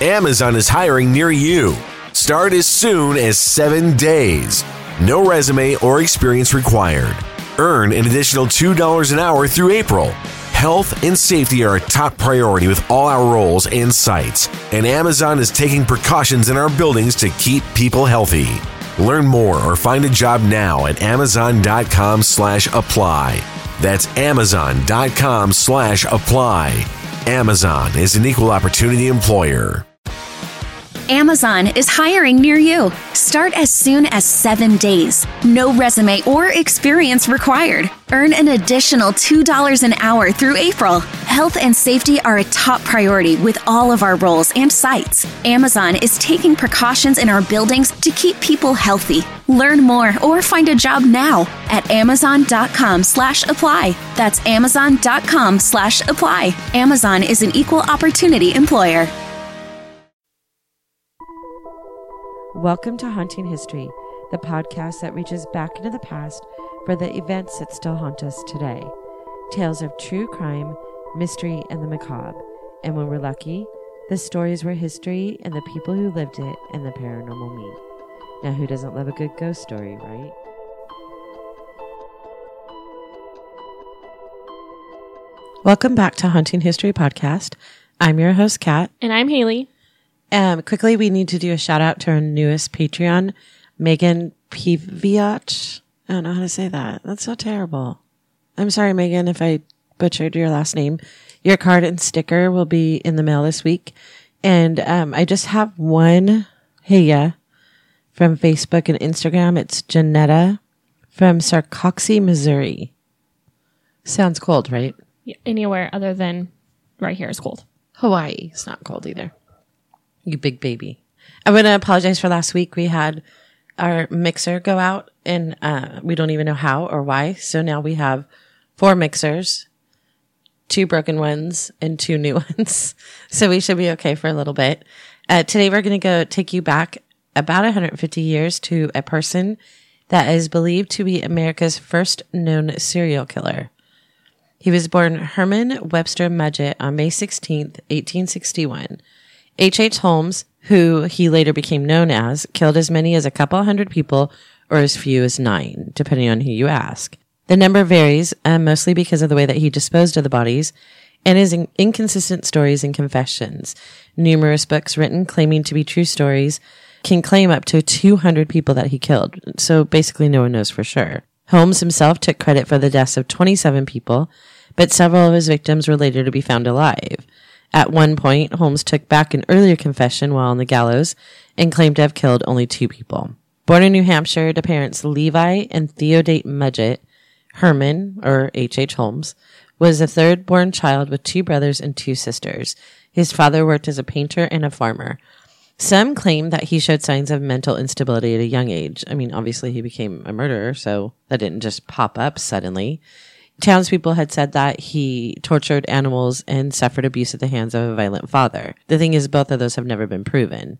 Amazon is hiring near you. Start as soon as seven days. No resume or experience required. Earn an additional $2 an hour through April. Health and safety are a top priority with all our roles and sites, and Amazon is taking precautions in our buildings to keep people healthy. Learn more or find a job now at amazon.com slash apply. That's amazon.com slash apply. Amazon is an equal opportunity employer. Amazon is hiring near you. Start as soon as seven days. No resume or experience required. Earn an additional $2 an hour through April. Health and safety are a top priority with all of our roles and sites. Amazon is taking precautions in our buildings to keep people healthy. Learn more or find a job now at amazon.com slash apply. That's amazon.com slash apply. Amazon is an equal opportunity employer. Welcome to Haunting History, the podcast that reaches back into the past for the events that still haunt us today. Tales of true crime, mystery, and the macabre. And when we're lucky, the stories where history and the people who lived it and the paranormal meet. Now, who doesn't love a good ghost story, right? Welcome back to Haunting History Podcast. I'm your host, Kat. And I'm Haley. Um, quickly, we need to do a shout out to our newest Patreon, Megan Piviot. I don't know how to say that. That's so terrible. I'm sorry, Megan, if I butchered your last name. Your card and sticker will be in the mail this week. And um, I just have one Heya from Facebook and Instagram. It's Janetta from Sarcoxie, Missouri. Sounds cold, right? Yeah, Anywhere other than right here is cold. Hawaii. It's not cold either. You big baby. I'm going to apologize for last week. We had our mixer go out and uh, we don't even know how or why. So now we have four mixers, two broken ones and two new ones. so we should be okay for a little bit. Uh, today we're going to go take you back about 150 years to a person that is believed to be America's first known serial killer. He was born Herman Webster Mudgett on May 16th, 1861. H.H. H. Holmes, who he later became known as, killed as many as a couple hundred people or as few as nine, depending on who you ask. The number varies, uh, mostly because of the way that he disposed of the bodies and his in- inconsistent stories and confessions. Numerous books written claiming to be true stories can claim up to 200 people that he killed, so basically no one knows for sure. Holmes himself took credit for the deaths of 27 people, but several of his victims were later to be found alive. At one point, Holmes took back an earlier confession while on the gallows and claimed to have killed only two people. Born in New Hampshire to parents Levi and Theodate Mudgett, Herman, or H. H. Holmes, was the third born child with two brothers and two sisters. His father worked as a painter and a farmer. Some claim that he showed signs of mental instability at a young age. I mean, obviously he became a murderer, so that didn't just pop up suddenly. Townspeople had said that he tortured animals and suffered abuse at the hands of a violent father. The thing is, both of those have never been proven.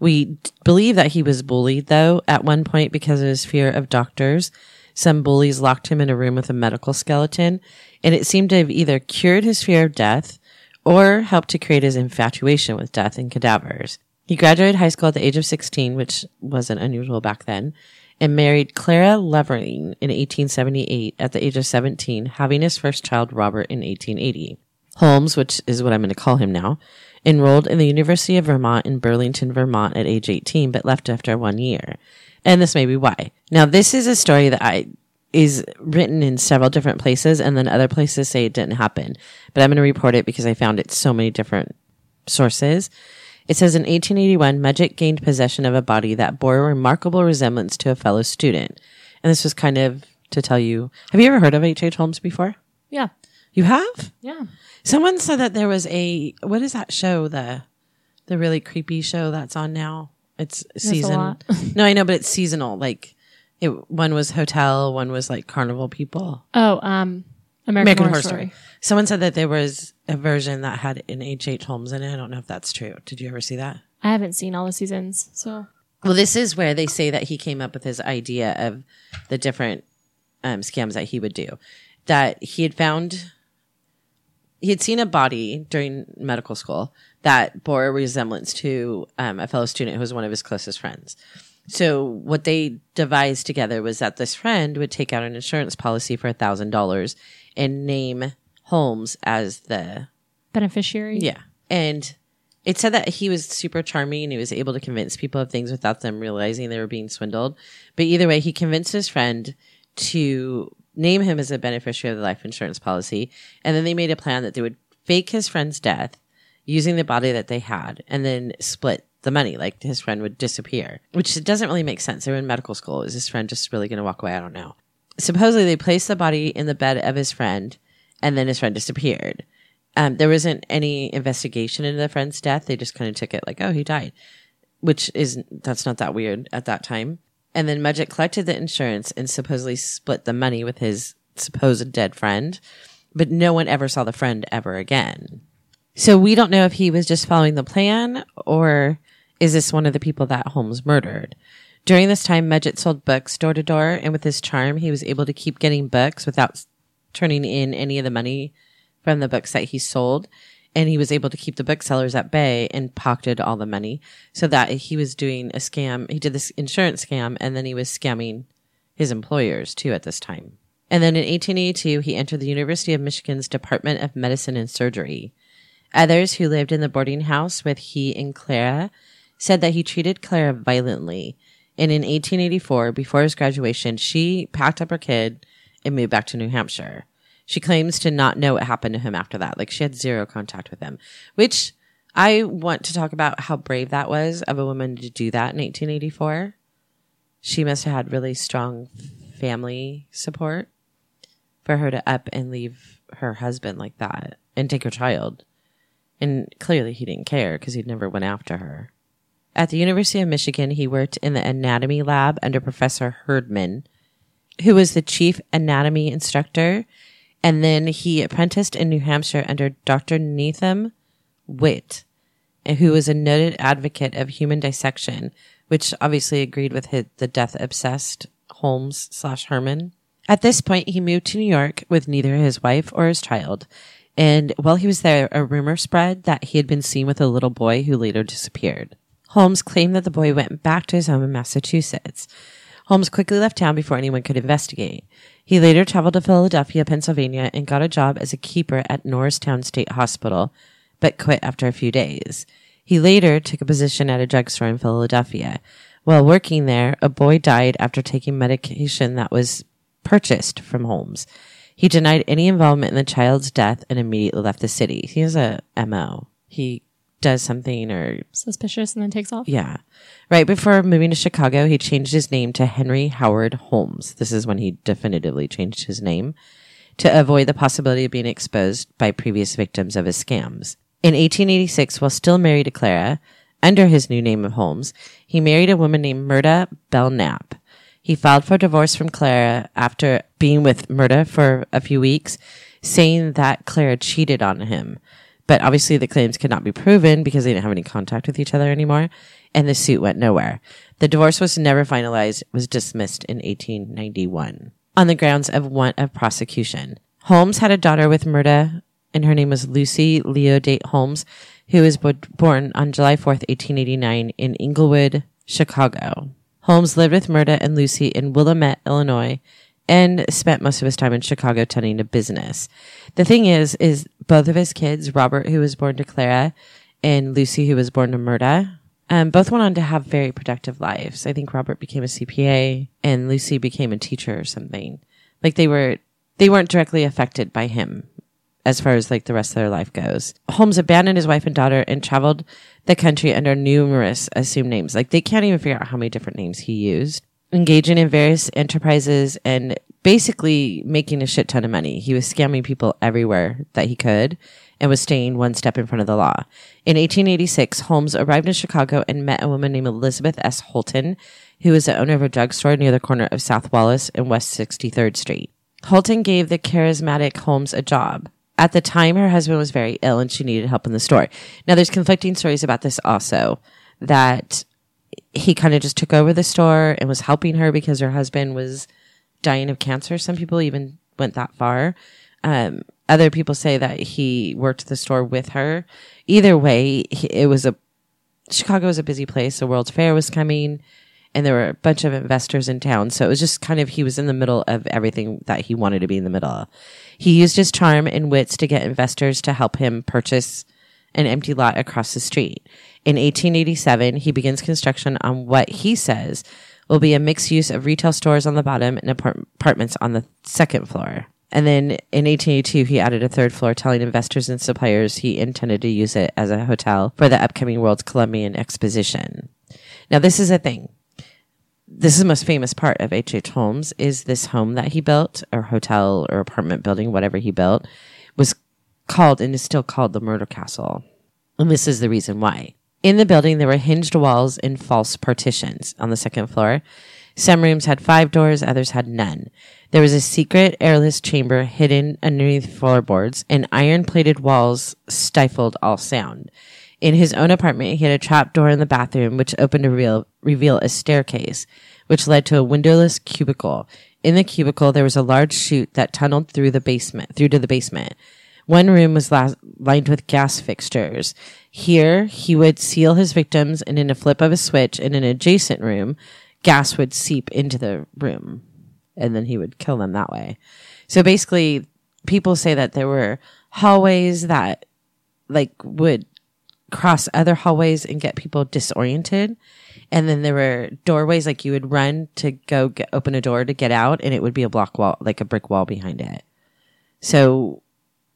We believe that he was bullied, though, at one point because of his fear of doctors. Some bullies locked him in a room with a medical skeleton, and it seemed to have either cured his fear of death or helped to create his infatuation with death and cadavers. He graduated high school at the age of 16, which wasn't unusual back then, and married Clara Lovering in 1878 at the age of 17, having his first child, Robert, in 1880. Holmes, which is what I'm going to call him now, enrolled in the University of Vermont in Burlington, Vermont at age 18, but left after one year. And this may be why. Now, this is a story that I is written in several different places, and then other places say it didn't happen. But I'm going to report it because I found it so many different sources. It says in 1881, Mudgett gained possession of a body that bore a remarkable resemblance to a fellow student. And this was kind of to tell you, have you ever heard of H.H. H. Holmes before? Yeah. You have? Yeah. Someone said that there was a, what is that show? The, the really creepy show that's on now. It's season. no, I know, but it's seasonal. Like it, one was hotel, one was like carnival people. Oh, um, American, American Horror, Horror Story. Story. Someone said that there was a version that had an H.H. H. Holmes in it. I don't know if that's true. Did you ever see that? I haven't seen all the seasons, so Well, this is where they say that he came up with his idea of the different um, scams that he would do. That he had found, he had seen a body during medical school that bore a resemblance to um, a fellow student who was one of his closest friends. So what they devised together was that this friend would take out an insurance policy for a thousand dollars and name Holmes as the Beneficiary. yeah. And it said that he was super charming and he was able to convince people of things without them realizing they were being swindled. But either way, he convinced his friend to name him as a beneficiary of the life insurance policy. And then they made a plan that they would fake his friend's death using the body that they had and then split the money. Like his friend would disappear, which doesn't really make sense. They were in medical school. Is his friend just really going to walk away? I don't know. Supposedly they placed the body in the bed of his friend and then his friend disappeared. Um, there wasn't any investigation into the friend's death. They just kind of took it like, oh, he died, which is that's not that weird at that time. And then Mudgett collected the insurance and supposedly split the money with his supposed dead friend, but no one ever saw the friend ever again. So we don't know if he was just following the plan or is this one of the people that Holmes murdered. During this time, Mudgett sold books door to door, and with his charm, he was able to keep getting books without turning in any of the money from the books that he sold. And he was able to keep the booksellers at bay and pocketed all the money so that he was doing a scam. He did this insurance scam and then he was scamming his employers too at this time. And then in 1882, he entered the University of Michigan's Department of Medicine and Surgery. Others who lived in the boarding house with he and Clara said that he treated Clara violently. And in 1884, before his graduation, she packed up her kid and moved back to New Hampshire. She claims to not know what happened to him after that. Like she had zero contact with him, which I want to talk about how brave that was of a woman to do that in 1884. She must have had really strong family support for her to up and leave her husband like that and take her child. And clearly he didn't care because he'd never went after her. At the University of Michigan, he worked in the anatomy lab under Professor Herdman, who was the chief anatomy instructor. And then he apprenticed in New Hampshire under Dr. Needham Witt, who was a noted advocate of human dissection, which obviously agreed with his, the death obsessed Holmes slash Herman. At this point, he moved to New York with neither his wife or his child. And while he was there, a rumor spread that he had been seen with a little boy who later disappeared. Holmes claimed that the boy went back to his home in Massachusetts. Holmes quickly left town before anyone could investigate. He later traveled to Philadelphia, Pennsylvania, and got a job as a keeper at Norristown State Hospital, but quit after a few days. He later took a position at a drugstore in Philadelphia. While working there, a boy died after taking medication that was purchased from Holmes. He denied any involvement in the child's death and immediately left the city. He has a MO. He does something or Suspicious and then takes off. yeah. Right before moving to Chicago, he changed his name to Henry Howard Holmes. This is when he definitively changed his name to avoid the possibility of being exposed by previous victims of his scams. In 1886, while still married to Clara, under his new name of Holmes, he married a woman named Myrta Belknap. He filed for divorce from Clara after being with Myrta for a few weeks, saying that Clara cheated on him. But obviously the claims could not be proven because they didn't have any contact with each other anymore, and the suit went nowhere. The divorce was never finalized, was dismissed in 1891 on the grounds of want of prosecution. Holmes had a daughter with Myrta, and her name was Lucy Leodate Holmes, who was bo- born on July 4th, 1889 in Englewood, Chicago. Holmes lived with Myrta and Lucy in Wilmette, Illinois, and spent most of his time in Chicago tending to business. The thing is, is both of his kids, Robert, who was born to Clara, and Lucy, who was born to Myrta, um, both went on to have very productive lives. I think Robert became a CPA and Lucy became a teacher or something. Like they were, they weren't directly affected by him as far as like the rest of their life goes. Holmes abandoned his wife and daughter and traveled the country under numerous assumed names. Like they can't even figure out how many different names he used. Engaging in various enterprises and basically making a shit ton of money. He was scamming people everywhere that he could and was staying one step in front of the law. In 1886, Holmes arrived in Chicago and met a woman named Elizabeth S. Holton, who was the owner of a drugstore near the corner of South Wallace and West 63rd Street. Holton gave the charismatic Holmes a job. At the time, her husband was very ill and she needed help in the store. Now, there's conflicting stories about this also that he kind of just took over the store and was helping her because her husband was dying of cancer. Some people even went that far. Um, other people say that he worked the store with her. Either way, he, it was a Chicago was a busy place. The World's Fair was coming, and there were a bunch of investors in town. So it was just kind of he was in the middle of everything that he wanted to be in the middle. of. He used his charm and wits to get investors to help him purchase an empty lot across the street. In 1887, he begins construction on what he says will be a mixed use of retail stores on the bottom and apart- apartments on the second floor. And then in 1882, he added a third floor, telling investors and suppliers he intended to use it as a hotel for the upcoming World's Columbian Exposition. Now, this is a thing. This is the most famous part of H.H. H. Holmes is this home that he built, or hotel or apartment building, whatever he built, was called and is still called the Murder Castle. And this is the reason why. In the building, there were hinged walls and false partitions on the second floor. Some rooms had five doors, others had none. There was a secret airless chamber hidden underneath floorboards, and iron plated walls stifled all sound. In his own apartment, he had a trap door in the bathroom, which opened to reveal, reveal a staircase, which led to a windowless cubicle. In the cubicle, there was a large chute that tunneled through the basement, through to the basement. One room was la- lined with gas fixtures. Here, he would seal his victims, and in a flip of a switch in an adjacent room, gas would seep into the room, and then he would kill them that way. So basically, people say that there were hallways that like would cross other hallways and get people disoriented. And then there were doorways like you would run to go get, open a door to get out, and it would be a block wall, like a brick wall behind it. So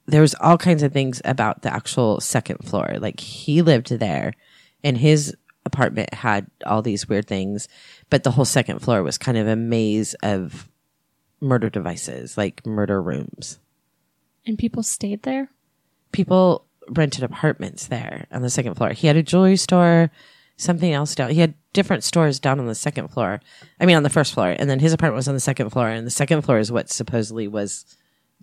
there was all kinds of things about the actual second floor. Like he lived there, and his apartment had all these weird things, but the whole second floor was kind of a maze of murder devices, like murder rooms. And people stayed there? People rented apartments there on the second floor. He had a jewelry store, something else down. He had different stores down on the second floor. I mean, on the first floor, and then his apartment was on the second floor, and the second floor is what supposedly was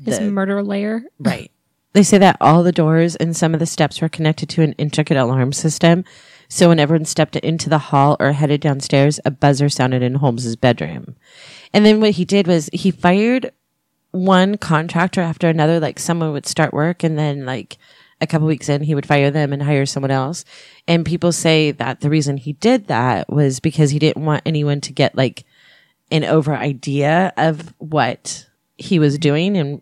His the murder lair? right. They say that all the doors and some of the steps were connected to an intricate alarm system. So when everyone stepped into the hall or headed downstairs, a buzzer sounded in Holmes's bedroom. And then what he did was he fired one contractor after another. Like someone would start work and then like a couple weeks in, he would fire them and hire someone else. And people say that the reason he did that was because he didn't want anyone to get like an over idea of what he was doing and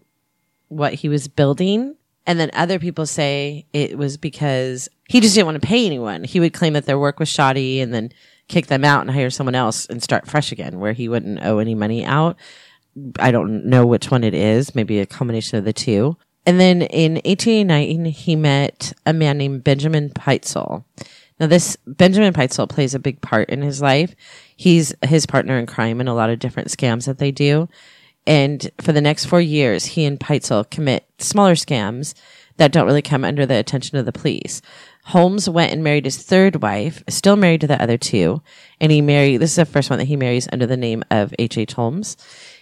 what he was building. And then other people say it was because he just didn't want to pay anyone. He would claim that their work was shoddy and then kick them out and hire someone else and start fresh again where he wouldn't owe any money out. I don't know which one it is, maybe a combination of the two. And then in 1889, he met a man named Benjamin Peitzel. Now, this Benjamin Peitzel plays a big part in his life. He's his partner in crime in a lot of different scams that they do. And for the next four years, he and Peitzel commit smaller scams that don't really come under the attention of the police. Holmes went and married his third wife, still married to the other two, and he married, this is the first one that he marries under the name of H.H. H. Holmes.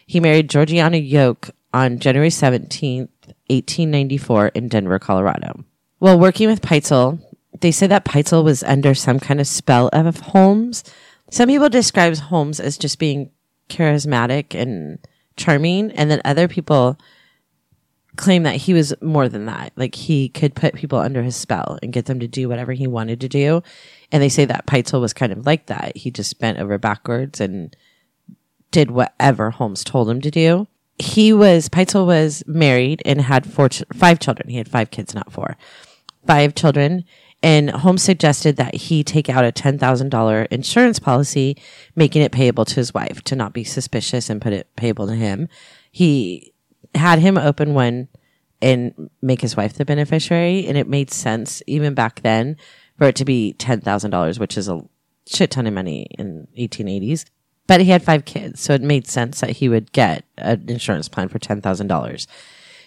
He married Georgiana Yoke on January 17th, 1894 in Denver, Colorado. While working with Peitzel, they say that Peitzel was under some kind of spell of Holmes. Some people describe Holmes as just being charismatic and charming, and then other people claim that he was more than that. Like he could put people under his spell and get them to do whatever he wanted to do. And they say that Peitzel was kind of like that. He just bent over backwards and did whatever Holmes told him to do. He was Peitzel was married and had four, five children. He had five kids, not four, five children. And Holmes suggested that he take out a ten thousand dollar insurance policy, making it payable to his wife to not be suspicious and put it payable to him. He had him open one and make his wife the beneficiary, and it made sense even back then for it to be ten thousand dollars, which is a shit ton of money in eighteen eighties. But he had five kids, so it made sense that he would get an insurance plan for ten thousand dollars.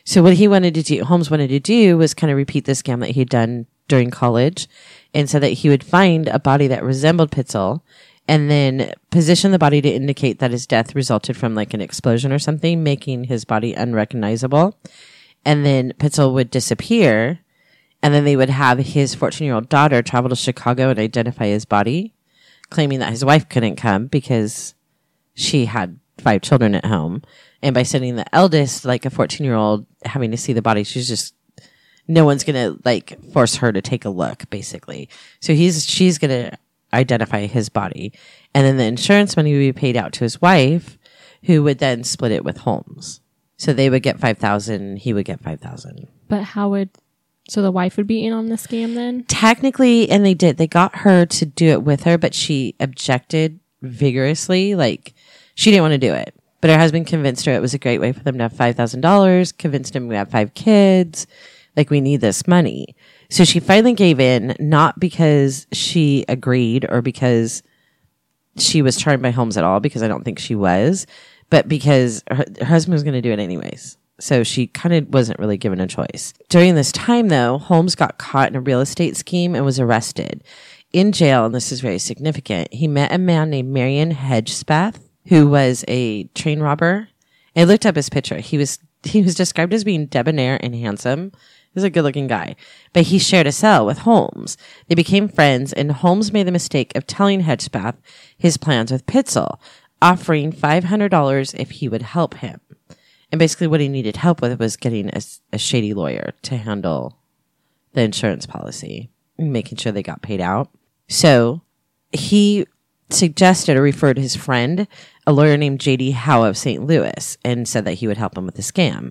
So what he wanted to do, Holmes wanted to do, was kind of repeat the scam that he'd done during college, and so that he would find a body that resembled Pitzel, and then position the body to indicate that his death resulted from like an explosion or something, making his body unrecognizable. And then Pitzel would disappear, and then they would have his 14 year old daughter travel to Chicago and identify his body, claiming that his wife couldn't come because she had five children at home And by sending the eldest, like a 14 year old, having to see the body, she's just, no one's going to like force her to take a look, basically. So he's, she's going to identify his body. And then the insurance money would be paid out to his wife, who would then split it with Holmes. So they would get 5,000, he would get 5,000. But how would so the wife would be in on the scam then? technically and they did they got her to do it with her but she objected vigorously like she didn't want to do it but her husband convinced her it was a great way for them to have $5000 convinced him we have five kids like we need this money so she finally gave in not because she agreed or because she was charmed by Holmes at all because I don't think she was, but because her, her husband was going to do it anyways. So she kind of wasn't really given a choice. During this time, though, Holmes got caught in a real estate scheme and was arrested. In jail, and this is very significant, he met a man named Marion Hedgespeth, who was a train robber. I looked up his picture. He was he was described as being debonair and handsome. He was a good looking guy, but he shared a cell with Holmes. They became friends, and Holmes made the mistake of telling Hedgespeth his plans with Pitzel, offering $500 if he would help him. And basically, what he needed help with was getting a, a shady lawyer to handle the insurance policy, making sure they got paid out. So he suggested or referred his friend, a lawyer named J.D. Howe of St. Louis, and said that he would help him with the scam.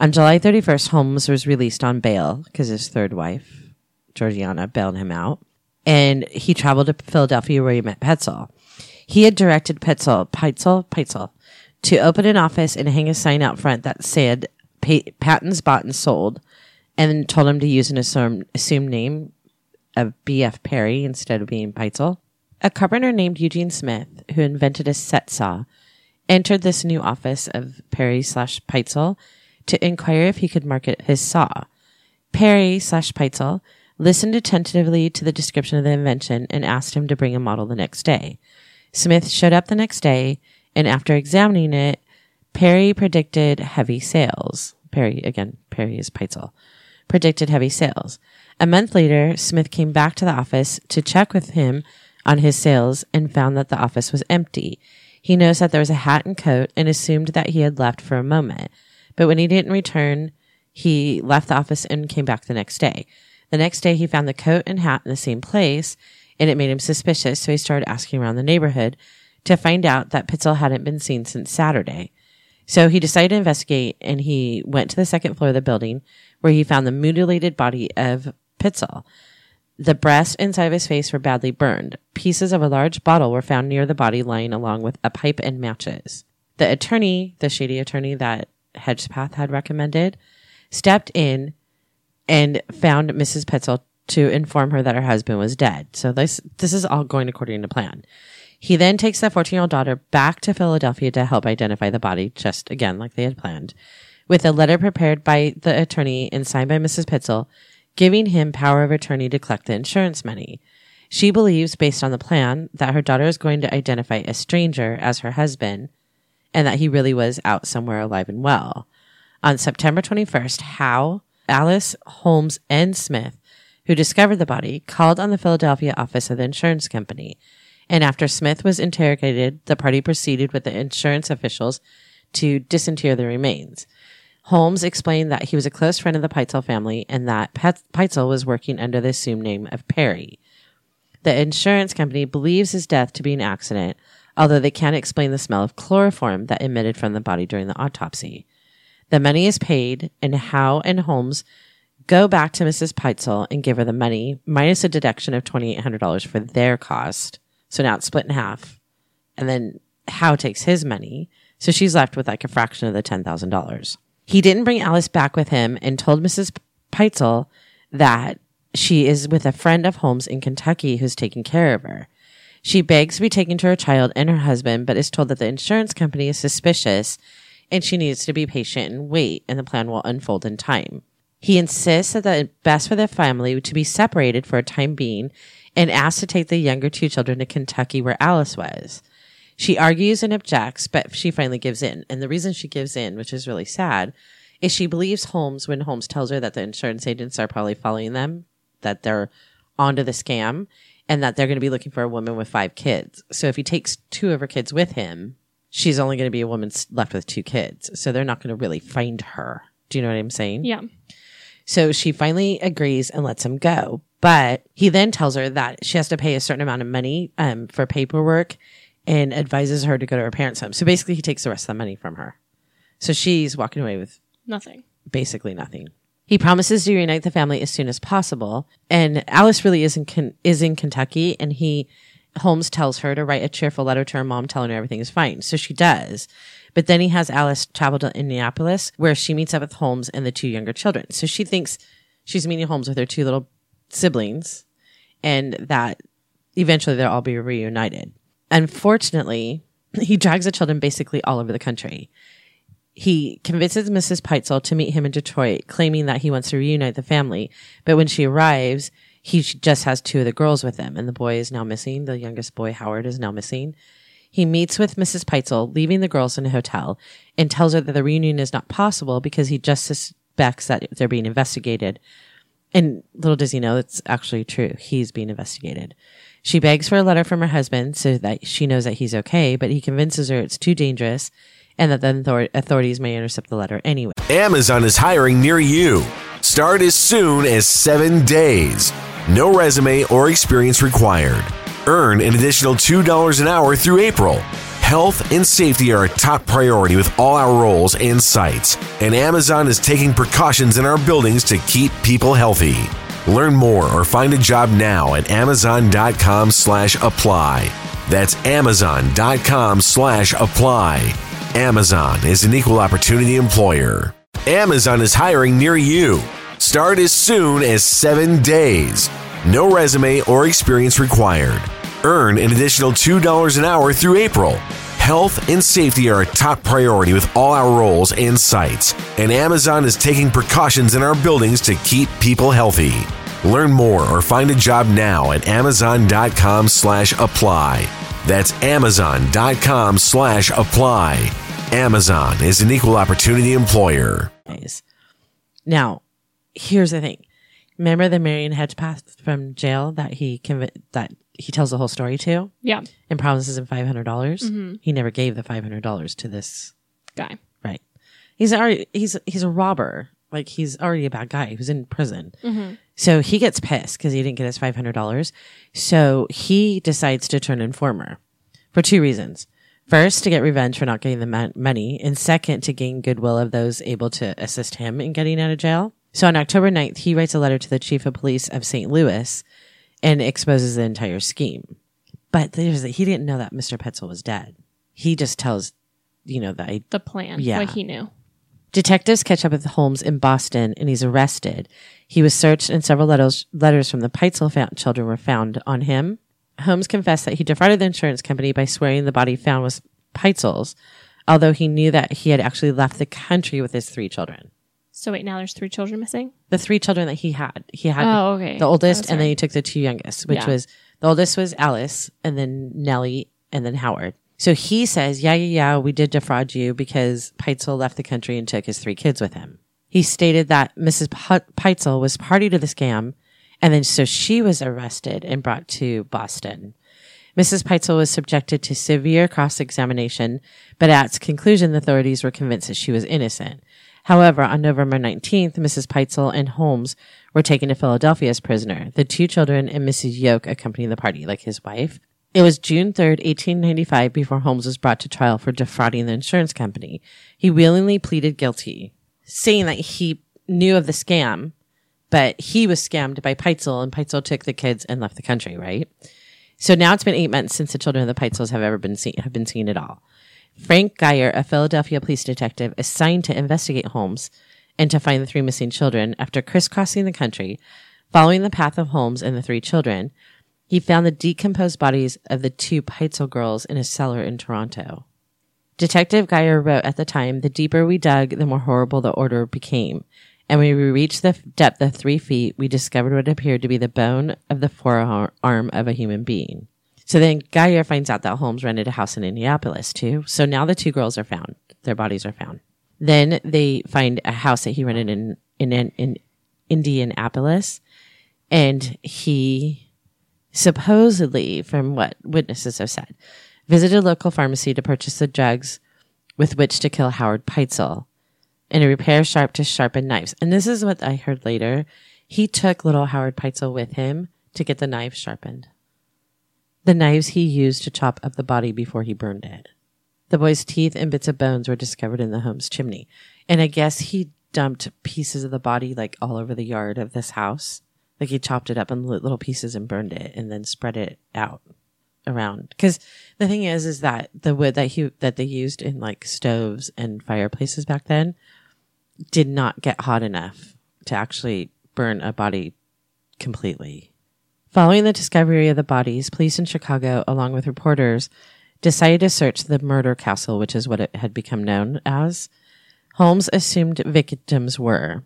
On July 31st, Holmes was released on bail because his third wife, Georgiana, bailed him out. And he traveled to Philadelphia where he met Petzel. He had directed Petzel, Peitzel, Peitzel, to open an office and hang a sign out front that said pa- patents bought and sold, and told him to use an assumed, assumed name of B.F. Perry instead of being Peitzel. A carpenter named Eugene Smith, who invented a set saw, entered this new office of Perry slash Peitzel to inquire if he could market his saw. Perry slash Peitzel listened attentively to the description of the invention and asked him to bring a model the next day. Smith showed up the next day, and after examining it, Perry predicted heavy sales. Perry, again, Perry is Peitzel, predicted heavy sales. A month later, Smith came back to the office to check with him on his sales and found that the office was empty. He noticed that there was a hat and coat and assumed that he had left for a moment. But when he didn't return, he left the office and came back the next day. The next day, he found the coat and hat in the same place, and it made him suspicious, so he started asking around the neighborhood to find out that Pitzel hadn't been seen since Saturday. So he decided to investigate, and he went to the second floor of the building, where he found the mutilated body of Pitzel. The breast and side of his face were badly burned. Pieces of a large bottle were found near the body, lying along with a pipe and matches. The attorney, the shady attorney that Hedgepeth had recommended, stepped in and found Mrs. Petzel to inform her that her husband was dead. So this this is all going according to plan. He then takes the 14 year old daughter back to Philadelphia to help identify the body, just again like they had planned, with a letter prepared by the attorney and signed by Mrs. Pitzel, giving him power of attorney to collect the insurance money. She believes, based on the plan, that her daughter is going to identify a stranger as her husband and that he really was out somewhere alive and well. On September 21st, Howe, Alice, Holmes, and Smith, who discovered the body, called on the Philadelphia office of the insurance company. And after Smith was interrogated, the party proceeded with the insurance officials to disinter the remains. Holmes explained that he was a close friend of the Peitzel family and that Peitzel was working under the assumed name of Perry. The insurance company believes his death to be an accident, although they can't explain the smell of chloroform that emitted from the body during the autopsy. The money is paid, and Howe and Holmes go back to Mrs. Peitzel and give her the money minus a deduction of $2,800 for their cost. So now it's split in half. And then Howe takes his money. So she's left with like a fraction of the $10,000. He didn't bring Alice back with him and told Mrs. Peitzel that she is with a friend of Holmes in Kentucky who's taking care of her. She begs to be taken to her child and her husband, but is told that the insurance company is suspicious and she needs to be patient and wait, and the plan will unfold in time. He insists that it's best for the family to be separated for a time being and asks to take the younger two children to Kentucky where Alice was. She argues and objects, but she finally gives in. And the reason she gives in, which is really sad, is she believes Holmes when Holmes tells her that the insurance agents are probably following them, that they're onto the scam, and that they're going to be looking for a woman with five kids. So if he takes two of her kids with him, she's only going to be a woman left with two kids. So they're not going to really find her. Do you know what I'm saying? Yeah. So she finally agrees and lets him go. But he then tells her that she has to pay a certain amount of money um, for paperwork and advises her to go to her parents' home. So basically, he takes the rest of the money from her. So she's walking away with Nothing. basically nothing. He promises to reunite the family as soon as possible, and Alice really is in is in Kentucky, and he Holmes tells her to write a cheerful letter to her mom, telling her everything is fine. So she does, but then he has Alice travel to Indianapolis, where she meets up with Holmes and the two younger children. So she thinks she's meeting Holmes with her two little siblings, and that eventually they'll all be reunited. Unfortunately, he drags the children basically all over the country he convinces Mrs. Peitzel to meet him in Detroit, claiming that he wants to reunite the family. But when she arrives, he just has two of the girls with him, and the boy is now missing. The youngest boy, Howard, is now missing. He meets with Mrs. Peitzel, leaving the girls in a hotel, and tells her that the reunion is not possible because he just suspects that they're being investigated. And little does he know it's actually true. He's being investigated. She begs for a letter from her husband so that she knows that he's okay, but he convinces her it's too dangerous and that the authorities may intercept the letter anyway. Amazon is hiring near you. Start as soon as seven days. No resume or experience required. Earn an additional $2 an hour through April. Health and safety are a top priority with all our roles and sites, and Amazon is taking precautions in our buildings to keep people healthy. Learn more or find a job now at amazon.com slash apply. That's amazon.com slash apply. Amazon is an equal opportunity employer. Amazon is hiring near you. Start as soon as seven days. No resume or experience required. Earn an additional $2 an hour through April. Health and safety are a top priority with all our roles and sites, and Amazon is taking precautions in our buildings to keep people healthy. Learn more or find a job now at amazon.com slash apply. That's amazon.com slash apply. Amazon is an equal opportunity employer. days. Now, here's the thing. Remember the Marion Hedgepeth from jail that he conv- that he tells the whole story to Yeah. and promises him five hundred dollars. Mm-hmm. He never gave the five hundred dollars to this Guy. Right. He's already he's he's a robber. Like he's already a bad guy who's in prison. Mm-hmm. So he gets pissed because he didn't get his five hundred dollars. So he decides to turn informer for two reasons. First, to get revenge for not getting the money, and second, to gain goodwill of those able to assist him in getting out of jail. So on October 9th, he writes a letter to the chief of police of St. Louis and exposes the entire scheme. But there's he didn't know that Mr. Petzel was dead. He just tells, you know, that The plan. Yeah. Like he knew. Detectives catch up with Holmes in Boston and he's arrested. He was searched and several letters, letters from the Peitzel children were found on him. Holmes confessed that he defrauded the insurance company by swearing the body found was Peitzel's, although he knew that he had actually left the country with his three children. So wait, now there's three children missing? The three children that he had. He had Oh, okay. the oldest and then he took the two youngest, which Yeah. was the oldest was Alice and then Nellie and then Howard. So he says, yeah, yeah, yeah, we did defraud you because Peitzel left the country and took his three kids with him. He stated that Mrs. Pe- Peitzel was party to the scam and then so she was arrested and brought to Boston. Mrs. Peitzel was subjected to severe cross examination, but at its conclusion, the authorities were convinced that she was innocent. However, on November 19th, Mrs. Peitzel and Holmes were taken to Philadelphia as prisoner. The two children and Mrs. Yoke accompanied the party, like his wife. It was June 3rd, 1895, before Holmes was brought to trial for defrauding the insurance company. He willingly pleaded guilty, saying that he knew of the scam, but he was scammed by Peitzel, and Peitzel took the kids and left the country, right? So now it's been eight months since the children of the Peitzels have ever been seen, have been seen at all. Frank Geyer, a Philadelphia police detective assigned to investigate Holmes and to find the three missing children, after crisscrossing the country, following the path of Holmes and the three children, he found the decomposed bodies of the two Peitzel girls in a cellar in Toronto. Detective Geyer wrote at the time, the deeper we dug, the more horrible the order became. And when we reached the depth of three feet, we discovered what appeared to be the bone of the forearm of a human being. So then Geyer finds out that Holmes rented a house in Indianapolis too. So now the two girls are found. Their bodies are found. Then they find a house that he rented in, in, in, in Indianapolis. And he supposedly, from what witnesses have said, visited a local pharmacy to purchase the drugs with which to kill Howard Peitzel and a repair sharp to sharpen knives. And this is what I heard later. He took little Howard Peitzel with him to get the knives sharpened. The knives he used to chop up the body before he burned it. The boy's teeth and bits of bones were discovered in the home's chimney. And I guess he dumped pieces of the body like all over the yard of this house. Like he chopped it up in little pieces and burned it and then spread it out around. Cause the thing is, is that the wood that he, that they used in like stoves and fireplaces back then did not get hot enough to actually burn a body completely. Following the discovery of the bodies, police in Chicago, along with reporters, decided to search the murder castle, which is what it had become known as. Holmes assumed victims were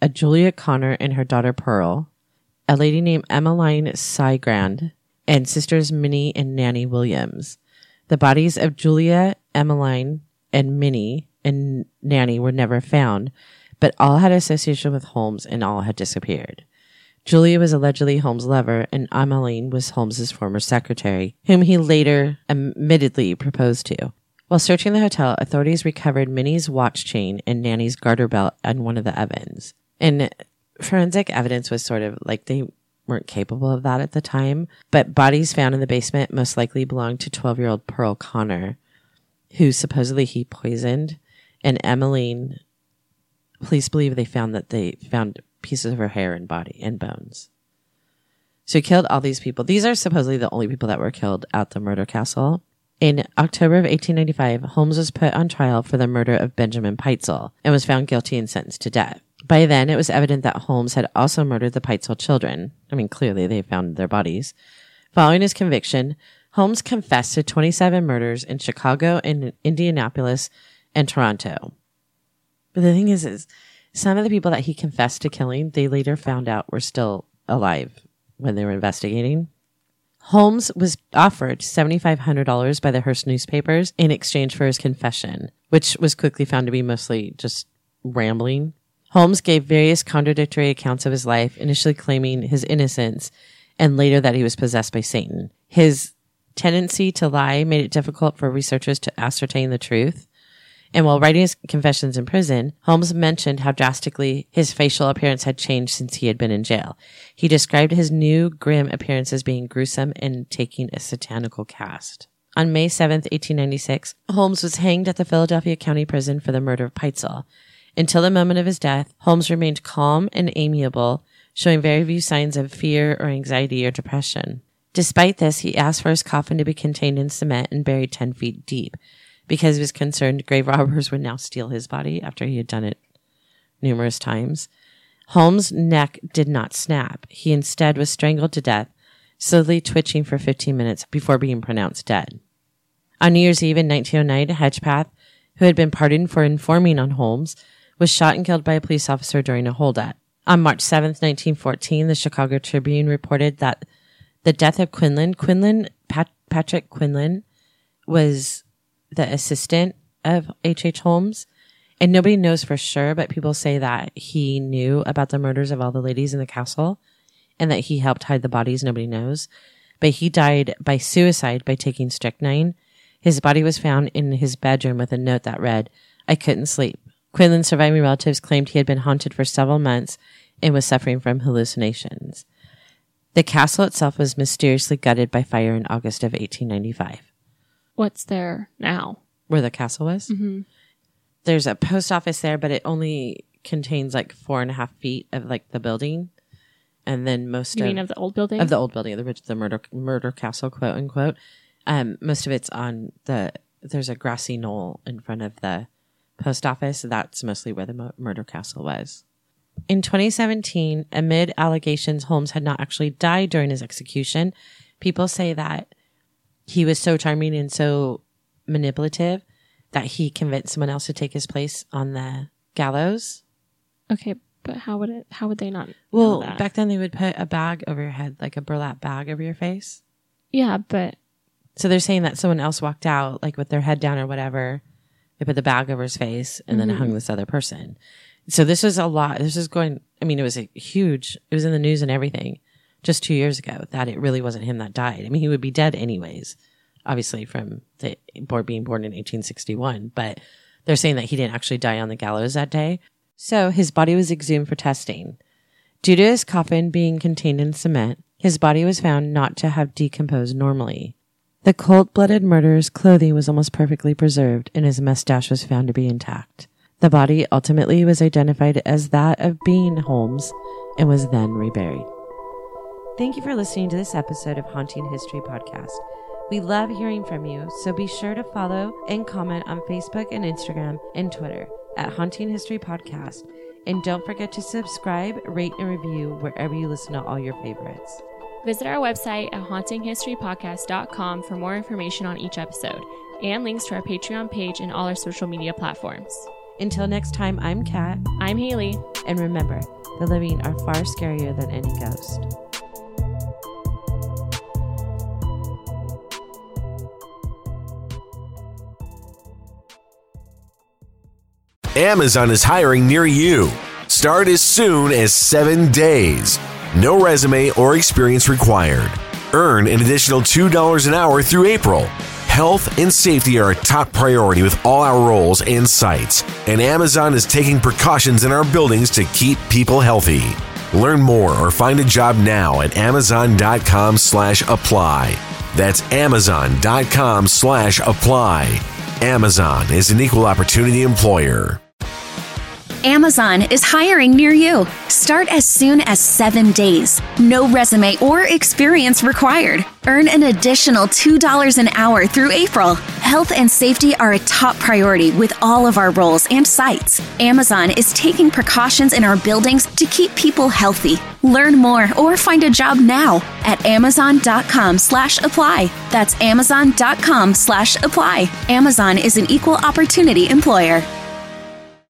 a Julia Connor and her daughter Pearl, a lady named Emmeline Cigrand, and sisters Minnie and Nanny Williams. The bodies of Julia, Emmeline, and Minnie and Nanny were never found, but all had association with Holmes and all had disappeared. Julia was allegedly Holmes' lover, and Emmeline was Holmes's former secretary, whom he later admittedly proposed to. While searching the hotel, authorities recovered Minnie's watch chain and Nanny's garter belt on one of the ovens. And forensic evidence was sort of like they weren't capable of that at the time, but bodies found in the basement most likely belonged to 12 year old Pearl Connor, who supposedly he poisoned, and Emmeline. Police believe they found that they found pieces of her hair and body and bones. So he killed all these people. These are supposedly the only people that were killed at the murder castle. In October of 1895, Holmes was put on trial for the murder of Benjamin Peitzel and was found guilty and sentenced to death. By then, it was evident that Holmes had also murdered the Peitzel children. I mean, clearly they found their bodies. Following his conviction, Holmes confessed to 27 murders in Chicago and Indianapolis and Toronto. But the thing is, is some of the people that he confessed to killing, they later found out were still alive when they were investigating. Holmes was offered $7,500 by the Hearst newspapers in exchange for his confession, which was quickly found to be mostly just rambling. Holmes gave various contradictory accounts of his life, initially claiming his innocence and later that he was possessed by Satan. His tendency to lie made it difficult for researchers to ascertain the truth. And while writing his confessions in prison, Holmes mentioned how drastically his facial appearance had changed since he had been in jail. He described his new grim appearance as being gruesome and taking a satanical cast. On May 7th, 1896, Holmes was hanged at the Philadelphia County Prison for the murder of Peitzel. Until the moment of his death, Holmes remained calm and amiable, showing very few signs of fear or anxiety or depression. Despite this, he asked for his coffin to be contained in cement and buried 10 feet deep because he was concerned grave robbers would now steal his body after he had done it numerous times. Holmes' neck did not snap. He instead was strangled to death, slowly twitching for 15 minutes before being pronounced dead. On New Year's Eve in 1909, Hedgepeth, who had been pardoned for informing on Holmes, was shot and killed by a police officer during a holdup. On March 7, 1914, the Chicago Tribune reported that the death of Quinlan, Quinlan, Pat, Patrick Quinlan, was the assistant of H.H. H. Holmes. And nobody knows for sure, but people say that he knew about the murders of all the ladies in the castle and that he helped hide the bodies. Nobody knows. But he died by suicide by taking strychnine. His body was found in his bedroom with a note that read, I couldn't sleep. Quinlan's surviving relatives claimed he had been haunted for several months and was suffering from hallucinations. The castle itself was mysteriously gutted by fire in August of 1895 What's there now? where the castle was. There's a post office there, but it only contains like four and a half feet of like the building, and then most You of, mean of the old building? of the old building, the the murder murder castle, quote unquote. Um, most of it's on the there's a grassy knoll in front of the post office. That's mostly where the mo- murder castle was. In 2017, amid allegations Holmes had not actually died during his execution, people say that he was so charming and so manipulative that he convinced someone else to take his place on the gallows. okay, but how would it? How would they not? Well, back then they would put a bag over your head, like a burlap bag over your face. yeah, but So they're saying that someone else walked out, like with their head down or whatever. They put the bag over his face and then hung mm-hmm. this other person. So this was a lot. This is going, I mean, it was a huge, it was in the news and everything just two years ago that it really wasn't him that died. I mean, he would be dead anyways, obviously from the being born in 1861, but they're saying that he didn't actually die on the gallows that day. So his body was exhumed for testing. Due to his coffin being contained in cement, his body was found not to have decomposed normally. The cold blooded murderer's clothing was almost perfectly preserved, and his mustache was found to be intact. The body ultimately was identified as that of Bean Holmes and was then reburied. Thank you for listening to this episode of Haunting History Podcast. We love hearing from you, so be sure to follow and comment on Facebook and Instagram and Twitter at Haunting History Podcast. And don't forget to subscribe, rate, and review wherever you listen to all your favorites. Visit our website at hauntinghistorypodcast.com for more information on each episode and links to our Patreon page and all our social media platforms. Until next time, I'm Kat, I'm Haley. and remember, the living are far scarier than any ghost. Amazon is hiring near you. Start as soon as seven days. No resume or experience required. Earn an additional $2 an hour through April. Health and safety are a top priority with all our roles and sites, and Amazon is taking precautions in our buildings to keep people healthy. Learn more or find a job now at amazon.com slash apply. That's amazon.com slash apply. Amazon is an equal opportunity employer. Amazon is hiring near you. Start as soon as seven days. No resume or experience required. Earn an additional $2 an hour through April. Health and safety are a top priority with all of our roles and sites. Amazon is taking precautions in our buildings to keep people healthy. Learn more or find a job now at amazon.com slash apply. That's amazon.com slash apply. Amazon is an equal opportunity employer.